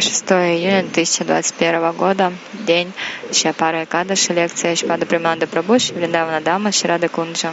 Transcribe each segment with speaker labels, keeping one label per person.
Speaker 1: Шестое июня 2021 года, день Шиапара Экадаши, лекция Шпада Приманда Прабу, Вриндавана Дама, Ширада Кунджа.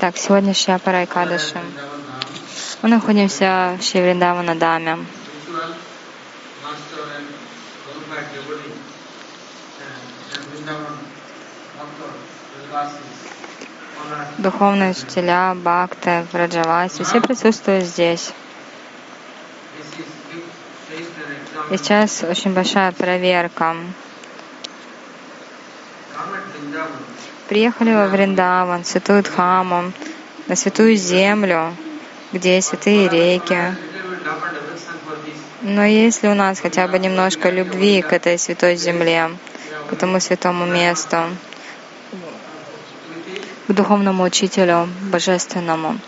Speaker 1: Так, сегодня Шиапара Кадыши. Мы находимся в Шивриндавана Даме. Духовные учителя, бхакты, Раджаваси, все присутствуют здесь. И сейчас очень большая проверка. Приехали во Вриндаван, святую Дхаму, на святую землю, где святые реки. Но если у нас хотя бы немножко любви к этой святой земле, к этому святому месту, к духовному учителю, божественному.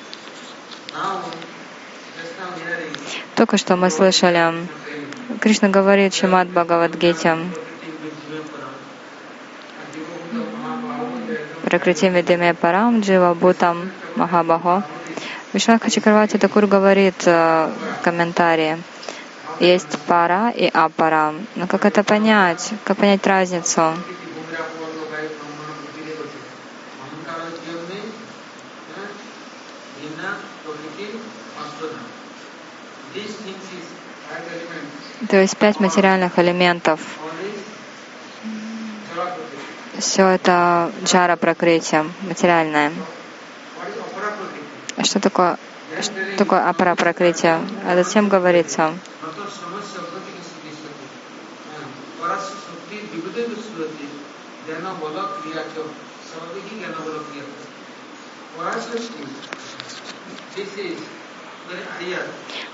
Speaker 1: Только что мы слышали, Кришна говорит Шимат Бхагавадгите, Пракритим Видиме Парам Джива Бутам Махабахо. Вишваха Чакравати Такур говорит в комментарии, есть пара и апара. Но как это понять? Как понять разницу? То есть пять материальных элементов все это джара прокрытие, материальное. Что такое, что такое апара прокрытие? А затем говорится.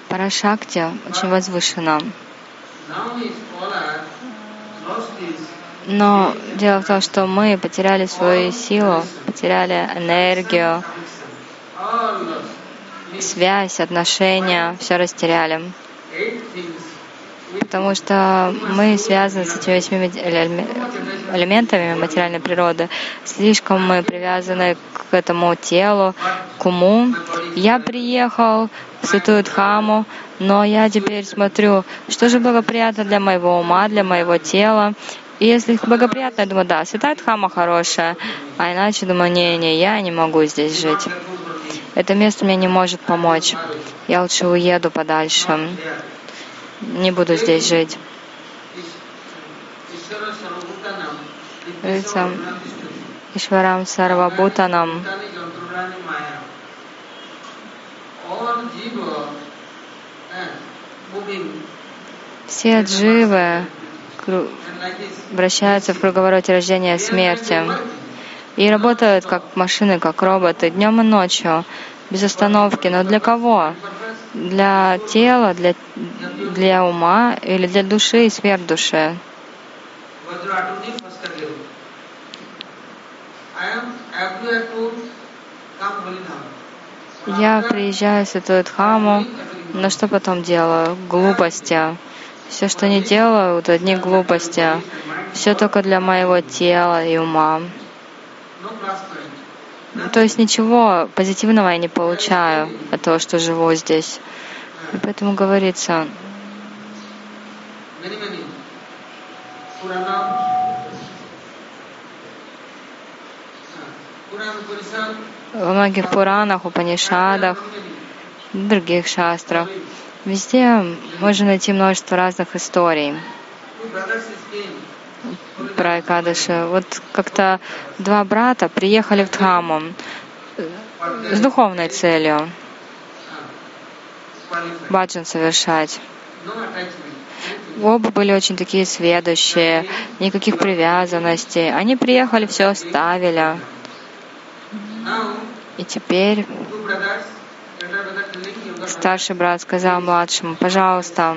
Speaker 2: Парашакти очень возвышена. Но дело в том, что мы потеряли свою силу, потеряли энергию, связь, отношения, все растеряли. Потому что мы связаны с этими восьми элементами материальной природы. Слишком мы привязаны к этому телу, к уму. Я приехал в Святую Дхаму, но я теперь смотрю, что же благоприятно для моего ума, для моего тела. И если благоприятно, я думаю, да, Святая Дхама хорошая, а иначе думаю, не-не, я не могу здесь жить. Это место мне не может помочь. Я лучше уеду подальше. Не буду здесь жить. Говорится, Ишварам Сарвабутанам. Все дживы вращаются в круговороте рождения и смерти и работают как машины, как роботы, днем и ночью, без остановки. Но для кого? Для тела, для, для ума или для души и сверхдуши? Я приезжаю в Святую Дхаму, но что потом делаю? Глупости. Все, что не делаю, это одни глупости. Все только для моего тела и ума.
Speaker 1: Point.
Speaker 2: То есть ничего позитивного я не получаю от того, что живу здесь. И поэтому говорится, во многих Пуранах, Упанишадах, других шастрах, везде можно найти множество разных историй про Экадыши. Вот как-то два брата приехали в Дхаму с духовной целью баджан совершать. Оба были очень такие сведущие, никаких привязанностей. Они приехали, все оставили. И теперь старший брат сказал младшему, пожалуйста,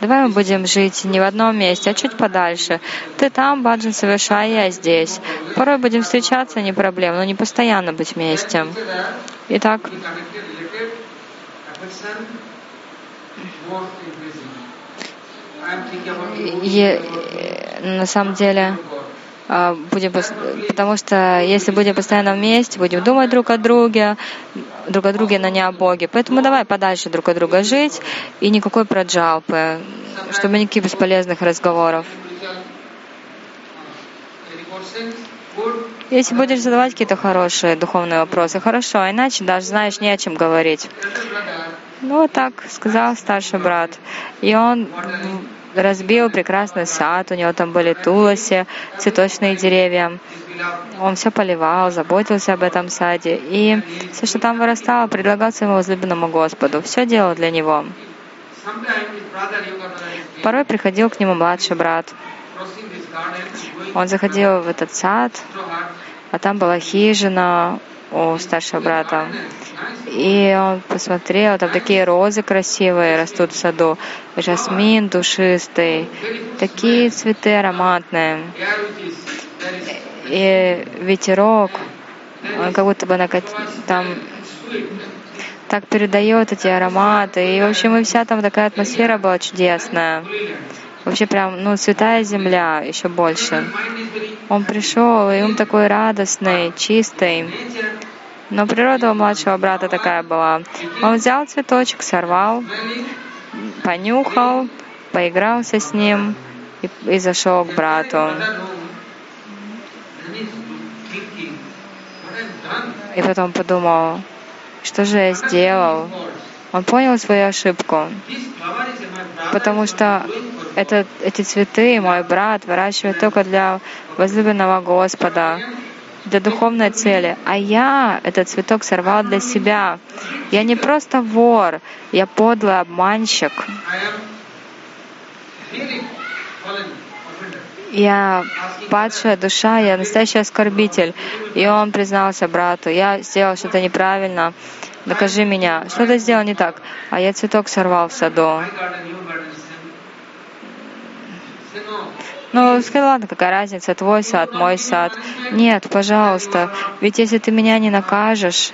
Speaker 2: давай мы будем жить не в одном месте, а чуть подальше. Ты там, баджан, совершай, я здесь. Порой будем встречаться, не проблема, но не постоянно быть вместе. Итак, э, на самом деле, а, будем, потому что если будем постоянно вместе, будем думать друг о друге, друг о друге, но не о Боге. Поэтому давай подальше друг от друга жить и никакой проджалпы, чтобы никаких бесполезных разговоров. Если будешь задавать какие-то хорошие духовные вопросы, хорошо, а иначе даже знаешь, не о чем говорить. Ну вот так сказал старший брат. И он разбил прекрасный сад, у него там были тулоси, цветочные деревья. Он все поливал, заботился об этом саде. И все, что там вырастало, предлагал своему возлюбленному Господу. Все делал для него. Порой приходил к нему младший брат. Он заходил в этот сад, а там была хижина у старшего брата. И он посмотрел, там такие розы красивые растут в саду, жасмин душистый, такие цветы ароматные. И ветерок, он как будто бы накат... там так передает эти ароматы. И, в общем, и вся там такая атмосфера была чудесная. Вообще прям, ну, святая земля, еще больше. Он пришел, и он такой радостный, чистый. Но природа у младшего брата такая была. Он взял цветочек, сорвал, понюхал, поигрался с ним и, и зашел к брату. И потом подумал, что же я сделал? Он понял свою ошибку, потому что это, эти цветы мой брат выращивает только для возлюбленного Господа, для духовной цели. А я этот цветок сорвал для себя. Я не просто вор, я подлый обманщик. Я падшая душа, я настоящий оскорбитель. И он признался брату, я сделал что-то неправильно, накажи меня. Что-то сделал не так, а я цветок сорвал в саду. Ну, сказал, ладно, какая разница, твой сад, мой сад. Нет, пожалуйста, ведь если ты меня не накажешь,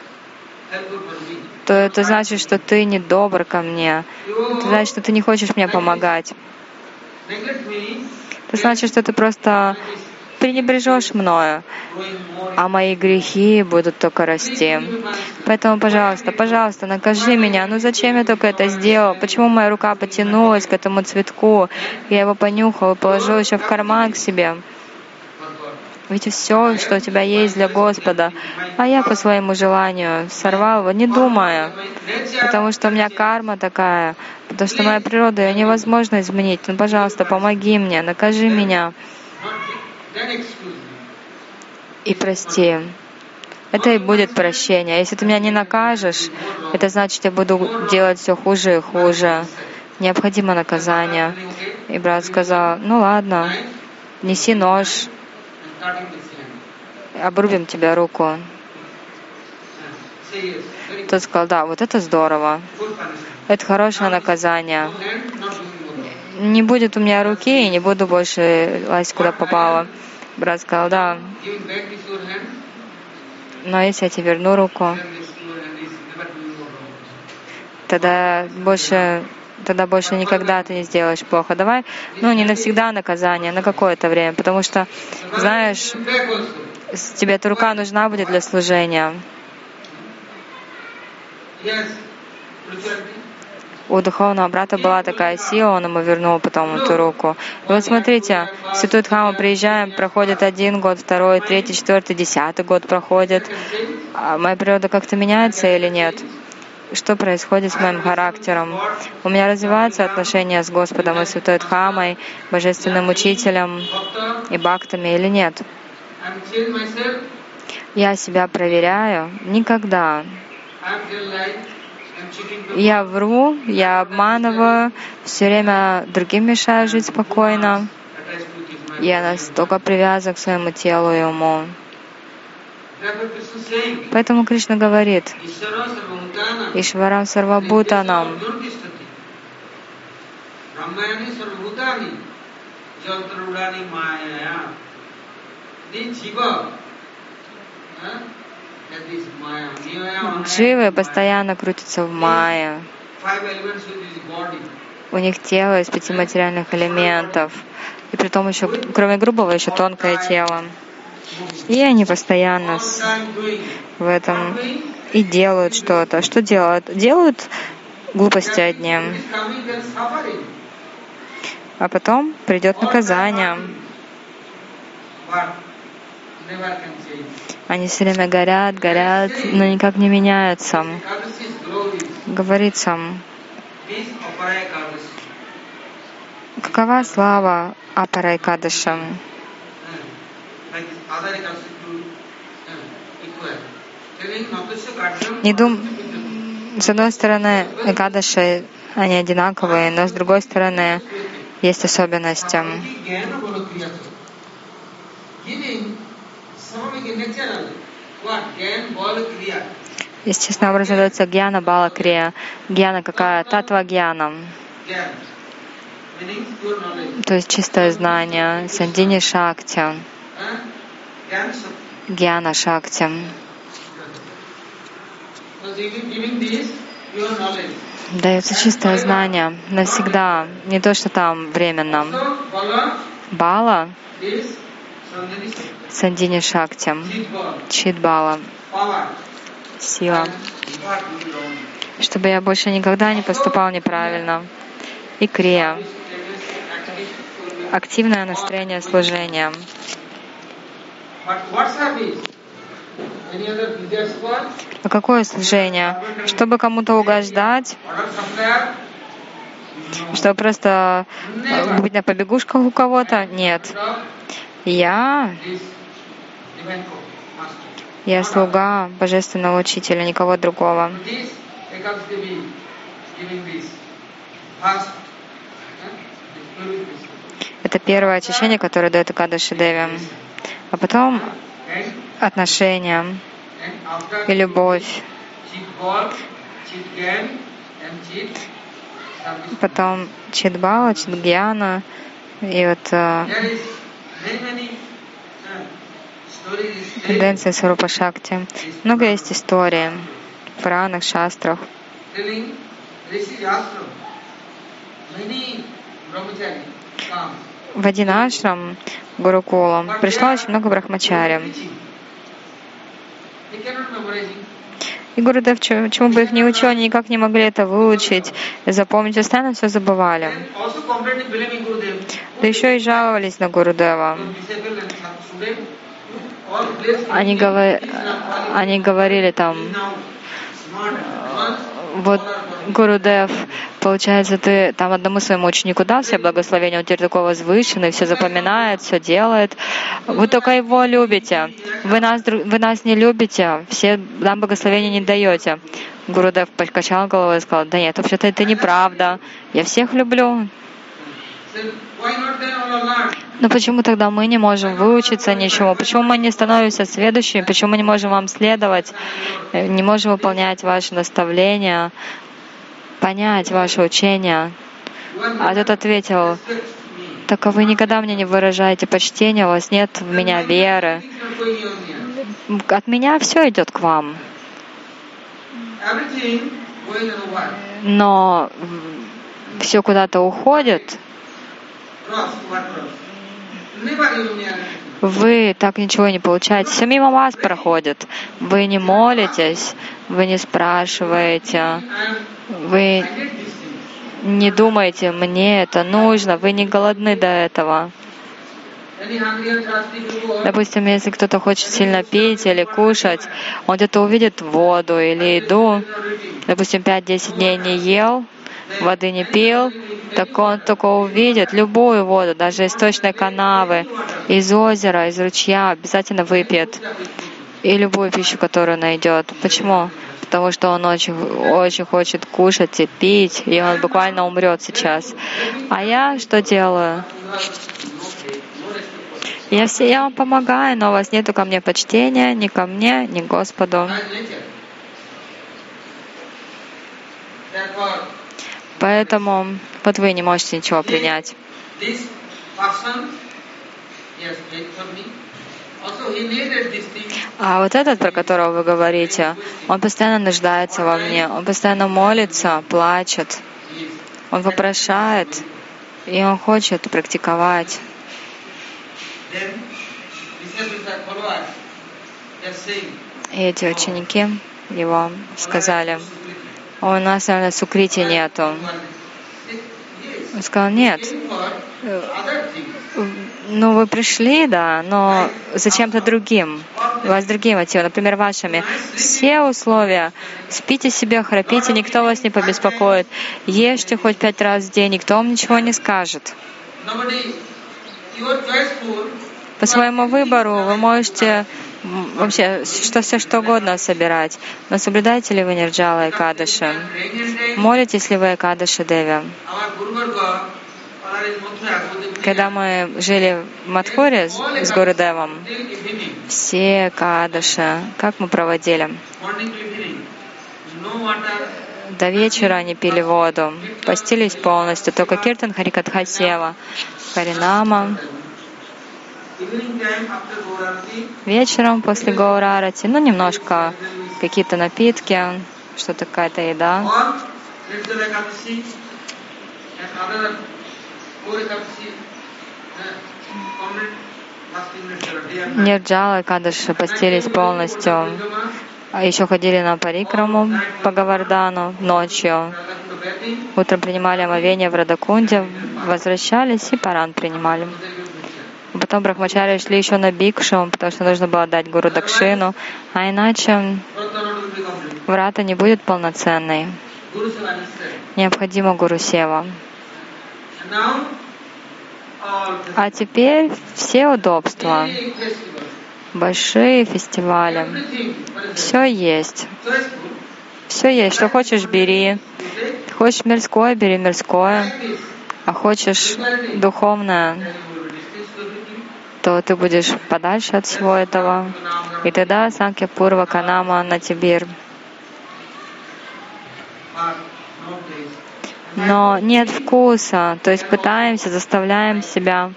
Speaker 2: то это значит, что ты не добр ко мне. Это значит, что ты не хочешь мне помогать. Это значит, что ты просто пренебрежешь мною, а мои грехи будут только расти. Поэтому, пожалуйста, пожалуйста, накажи меня. Ну зачем я только это сделал? Почему моя рука потянулась к этому цветку? Я его понюхал и положил еще в карман к себе. Ведь все, что у тебя есть для Господа, а я по своему желанию сорвал его, не думая, потому что у меня карма такая, потому что моя природа, ее невозможно изменить. Ну, пожалуйста, помоги мне, накажи меня и прости. Это и будет прощение. Если ты меня не накажешь, это значит, я буду делать все хуже и хуже. Необходимо наказание. И брат сказал, ну ладно, неси нож, обрубим тебе руку. Тот сказал, да, вот это здорово. Это хорошее наказание. Не будет у меня руки, и не буду больше лазить куда попало. Брат сказал, да, но если я тебе верну руку, тогда больше тогда больше никогда ты не сделаешь плохо. Давай, ну, не навсегда наказание, на какое-то время, потому что, знаешь, тебе эта рука нужна будет для служения. У духовного брата была такая сила, он ему вернул потом эту руку. И вот смотрите, в Святую Дхаму приезжаем, проходит один год, второй, третий, четвертый, десятый год проходит. А моя природа как-то меняется или нет? Что происходит с моим характером? У меня развиваются отношения с Господом и Святой Дхамой, Божественным Учителем и Бхактами или нет? Я себя проверяю? Никогда. Я вру, я обманываю, все время другим мешаю жить спокойно. Я настолько привязан к своему телу и уму. Поэтому Кришна говорит. Ишварам
Speaker 1: maya. The jiva.
Speaker 2: Дживы постоянно крутятся в мае. У них тело из пяти материальных элементов. И при том еще, кроме грубого, еще тонкое тело. И они постоянно в этом и делают что-то. Что делают? Делают глупости одни. А потом придет наказание. Они все время горят, горят, но никак не меняются. Говорится, какова слава Апарай
Speaker 1: Kadyam.
Speaker 2: Не дум... С одной стороны, Экадаши, они одинаковые, но с другой стороны, есть особенности. Естественным образом дается гьяна бала крия. Гьяна какая? Татва гьяна. То есть чистое знание. Сандини шакти.
Speaker 1: Shakti.
Speaker 2: Гьяна шакти. Дается чистое знание навсегда, не то, что там временно. Бала. Сандини Шакти,
Speaker 1: Jit Bala.
Speaker 2: Чит Бала,
Speaker 1: Power.
Speaker 2: сила, чтобы я больше никогда не поступал неправильно. И Крия, активное настроение служения. А какое служение? Чтобы кому-то угождать, чтобы просто э, быть на побегушках у кого-то? Нет. Я, я слуга Божественного Учителя, никого другого.
Speaker 1: Purification.
Speaker 2: Это первое очищение, которое дает Акадаши Деви. А потом отношения и любовь. Потом Читбала, Читгьяна. И вот тенденция Сарупа Шакти. Много есть истории в Пуранах, шастрах. В один ашрам Гурукула пришло очень много брахмачари. И Гурудев, чему бы их не учил, они никак не могли это выучить, запомнить, постоянно все забывали. Да еще и жаловались на Гурудева. Они, говор- они говорили там,
Speaker 1: advanced
Speaker 2: вот Гурудев, получается, ты там одному своему ученику дал все благословения, он теперь такой возвышенный, все запоминает, все делает. Вы только его любите. Вы нас, вы нас не любите, все нам благословения не даете. Гурудев покачал головой и сказал, да нет, вообще-то это неправда. Я всех люблю. Но почему тогда мы не можем выучиться ничему? Почему мы не становимся следующими? Почему мы не можем вам следовать? Э, Не можем выполнять ваши наставления, понять ваше учение? А тот ответил, так а вы никогда мне не выражаете почтения, у вас нет в меня веры. От меня все идет к вам. Но все куда-то уходит. Вы так ничего не получаете. Все мимо вас проходит. Вы не молитесь, вы не спрашиваете, вы не думаете, мне это нужно, вы не голодны до этого. Допустим, если кто-то хочет сильно пить или кушать, он где-то увидит воду или еду, допустим, 5-10 дней не ел, воды не пил, так он только увидит любую воду, даже из точной канавы, из озера, из ручья, обязательно выпьет. И любую пищу, которую найдет. Почему? Потому что он очень, очень хочет кушать и пить, и он буквально умрет сейчас. А я что делаю? Я, все, я вам помогаю, но у вас нету ко мне почтения, ни ко мне, ни к Господу.
Speaker 1: Therefore,
Speaker 2: Поэтому вот вы не можете ничего принять. А вот этот, про которого вы говорите, он постоянно нуждается во мне, он постоянно молится, плачет, он вопрошает, и он хочет практиковать. И эти ученики его сказали, у нас, наверное, сукрити нету. Он сказал, нет, ну вы пришли, да, но зачем-то другим. У вас другие мотивы, например, вашими. Все условия. Спите себе, храпите, никто вас не побеспокоит. Ешьте хоть пять раз в день, никто вам ничего не скажет. По своему выбору вы можете вообще что все что угодно собирать. Но соблюдаете ли вы Нирджала и Кадыши? Молитесь ли вы Кадыши Деви? Когда мы жили в Мадхуре с, Гурудевом, все Кадыши, как мы проводили? До вечера они пили воду, постились полностью, только Киртан Харикатха села, Харинама. Вечером после Гаурарати, ну, немножко какие-то напитки, что-то какая-то еда. Нирджала и Кадыши постились полностью. А еще ходили на парикраму по Гавардану ночью. Утром принимали омовение в Радакунде, возвращались и паран принимали. Потом брахмачари шли еще на бикшу, потому что нужно было дать гуру дакшину, а иначе врата не будет полноценной. Необходимо гуру сева. А теперь все удобства, большие фестивали, все есть. Все есть. Что хочешь, бери. Хочешь мирское, бери мирское. А хочешь духовное, то ты будешь подальше от всего этого. И тогда Санкья Пурва Канама Натибир. Но нет вкуса, то есть пытаемся, заставляем себя,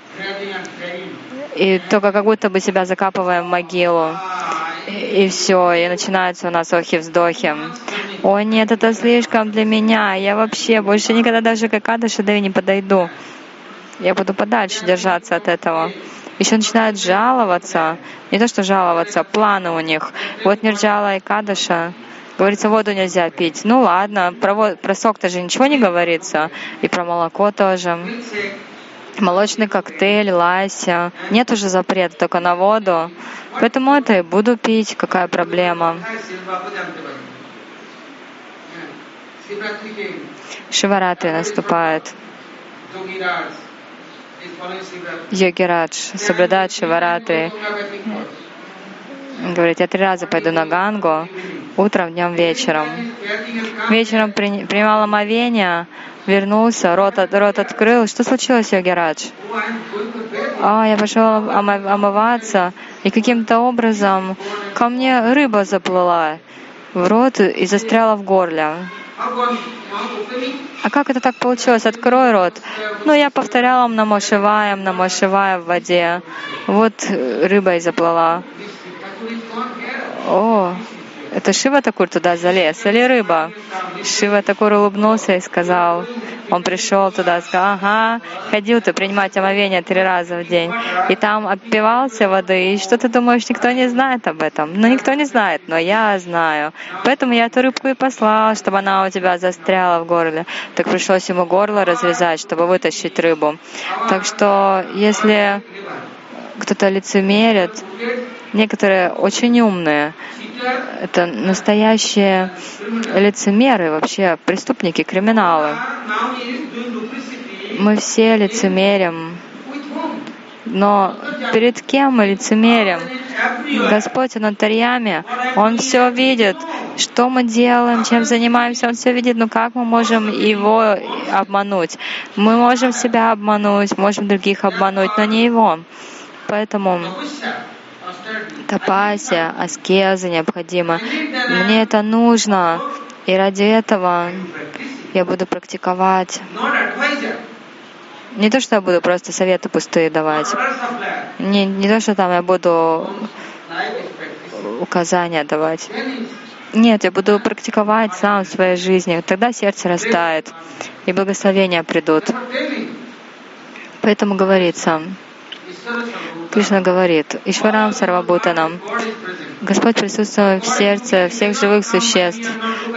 Speaker 2: и только как будто бы себя закапываем в могилу. И все, и начинаются у нас охи-вздохи. Ой, нет, это слишком для меня. Я вообще больше никогда даже к Акадаши не подойду. Я буду подальше держаться от этого еще начинают жаловаться, не то что жаловаться, планы у них. Вот Нирджала и Кадаша, говорится, воду нельзя пить. Ну ладно, про, про сок-то же ничего не говорится, и про молоко тоже. Молочный коктейль, лайся. Нет уже запрета, только на воду. Поэтому это и буду пить, какая проблема. Шиваратри наступает. Йогирадж соблюдает Шиваратри. Говорит, я три раза пойду на Гангу, утром, днем, вечером. Вечером при, принимал омовение, вернулся, рот, рот открыл. Что случилось, Йогирадж? А, я пошел омываться, и каким-то образом ко мне рыба заплыла в рот и застряла в горле. А как это так получилось? Открой рот. Ну, я повторяла намошиваем, намошиваем в воде. Вот рыба и заплыла. О, это Шива Такур туда залез или рыба? Шива Такур улыбнулся и сказал, он пришел туда, сказал, ага, ходил ты принимать омовение три раза в день, и там отпивался воды, и что ты думаешь, никто не знает об этом? Ну, никто не знает, но я знаю. Поэтому я эту рыбку и послал, чтобы она у тебя застряла в горле. Так пришлось ему горло разрезать, чтобы вытащить рыбу. Так что, если кто-то лицемерит, некоторые очень умные, это настоящие лицемеры, вообще преступники, криминалы. Мы все лицемерим. Но перед кем мы лицемерим? Господь Анатарьями, Он все видит, что мы делаем, чем занимаемся, Он все видит, но как мы можем Его обмануть? Мы можем себя обмануть, можем других обмануть, но не Его. Поэтому тапасия, аскеза необходима. Мне это нужно, и ради этого я буду практиковать. Не то, что я буду просто советы пустые давать. Не, не то, что там я буду указания давать. Нет, я буду практиковать сам в своей жизни. Тогда сердце растает, и благословения придут. Поэтому говорится, Кришна говорит, Ишварам Сарвабутанам, Господь присутствует в сердце всех живых существ,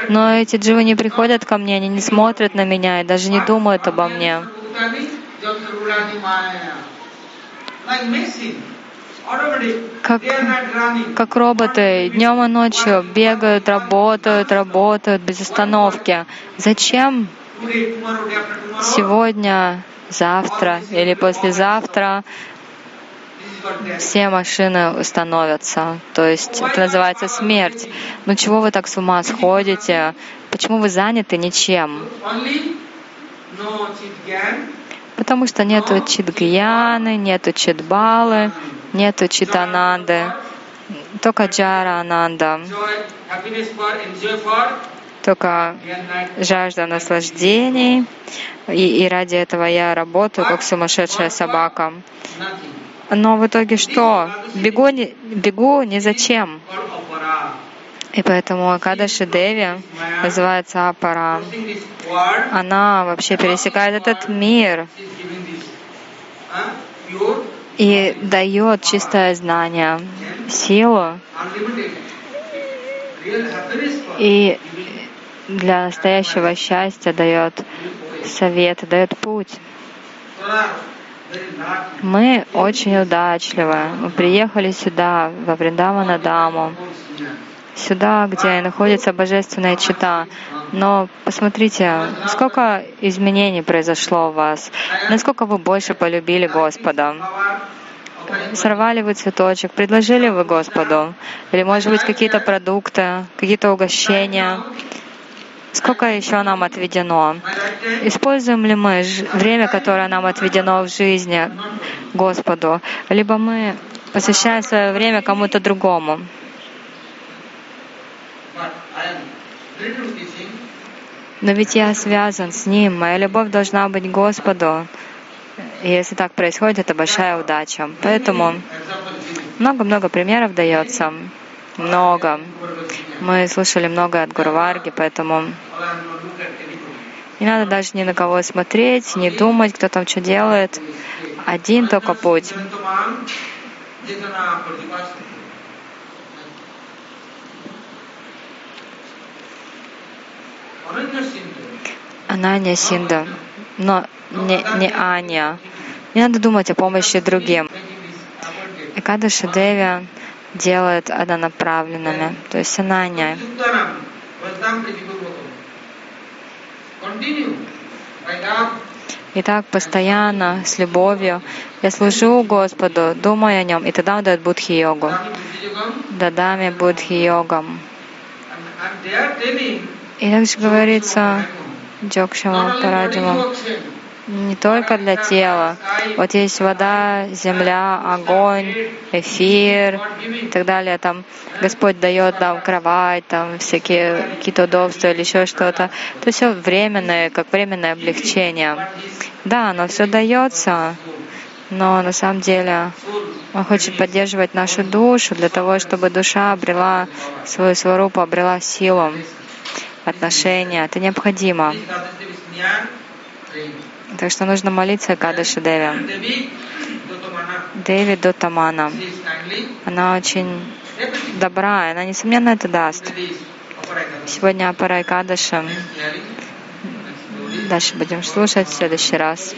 Speaker 2: но эти дживы не приходят ко мне, они не смотрят на меня и даже не думают обо мне. Как, как роботы днем и ночью бегают, работают, работают без остановки. Зачем сегодня, завтра или послезавтра все машины установятся. То есть это называется смерть. Ну чего вы так с ума сходите? Почему вы заняты ничем? Потому что нету читгьяны, нету читбалы, нету читананды, только джара ананда, только жажда наслаждений, и, и ради этого я работаю как сумасшедшая собака. Но в итоге что? Бегу, не, бегу ни зачем. И поэтому Акадаши Деви называется Апара. Она вообще пересекает этот мир и дает чистое знание, силу и для настоящего счастья дает совет, дает путь. Мы очень удачливы. Мы приехали сюда, во Вриндавана Даму, сюда, где находится Божественная Чита. Но посмотрите, сколько изменений произошло у вас, насколько вы больше полюбили Господа. Сорвали вы цветочек, предложили вы Господу, или, может быть, какие-то продукты, какие-то угощения.
Speaker 3: Сколько еще нам отведено? Используем ли мы время, которое нам отведено в жизни Господу, либо мы посвящаем свое время кому-то другому? Но ведь я связан с Ним, моя любовь должна быть Господу. И если так происходит, это большая удача. Поэтому много-много примеров дается. Много. Мы слышали многое от Гурварги, поэтому не надо даже ни на кого смотреть, не думать, кто там что делает. Один только путь. Анания Синда, но не, не Аня. Не надо думать о помощи другим. И Кадыши Деви делает однонаправленными, то есть Анания.
Speaker 1: Suktanam, Vazdam Pratipurvakam. Continue by love,
Speaker 3: И так постоянно, с любовью, я служу Господу, думаю о Нем, и тогда Он дает Будхи-йогу. Дадами Будхи-йогам. И также говорится Джокшава Парадима, не только для тела. Вот есть вода, земля, огонь, эфир и так далее. Там Господь дает нам кровать, там всякие какие-то удобства или еще что-то. Это все временное, как временное облегчение. Да, оно все дается, но на самом деле Он хочет поддерживать нашу душу для того, чтобы душа обрела свою сварупу, обрела силу, отношения. Это необходимо. Так что нужно молиться Кадыши Деви. Деви Дотамана. Она очень добра, она, несомненно, это даст. Сегодня Апарай
Speaker 1: slowly,
Speaker 3: Дальше будем слушать в следующий раз.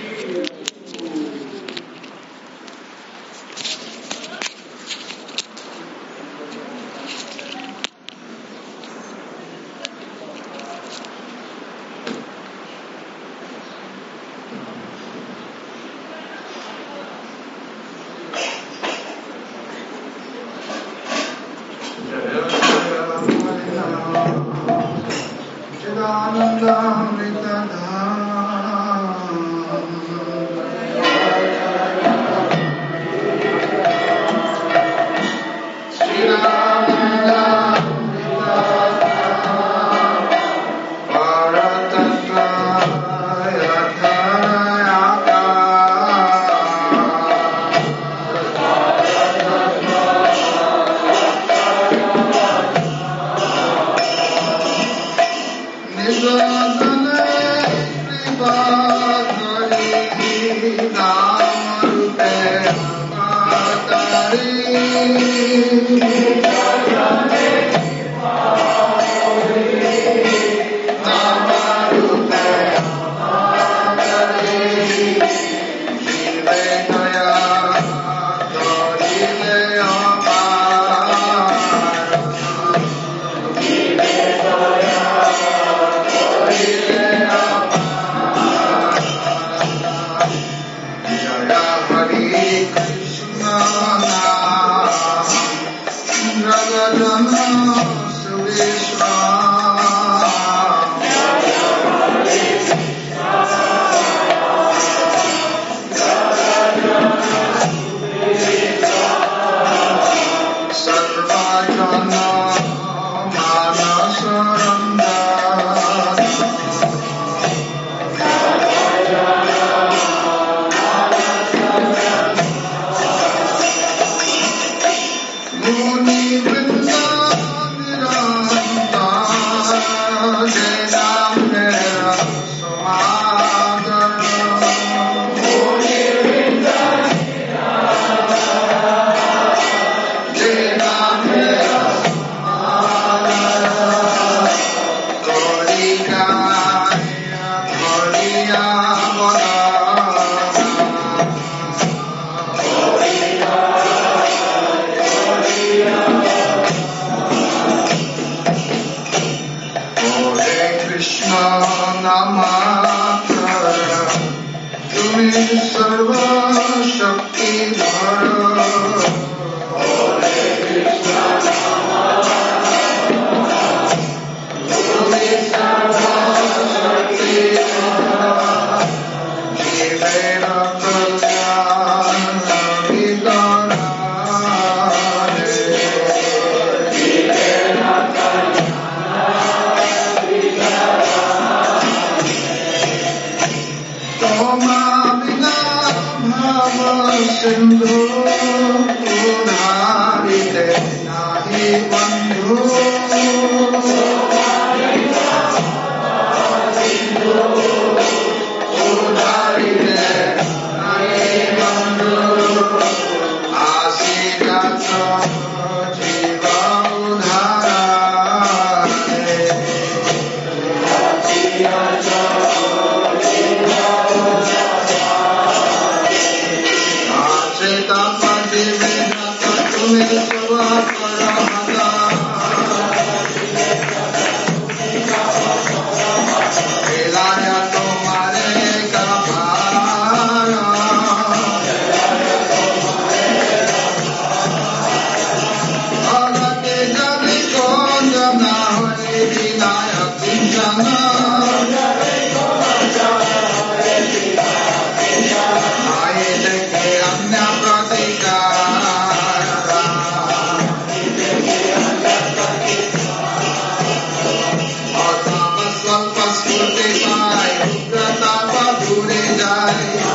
Speaker 1: Ay.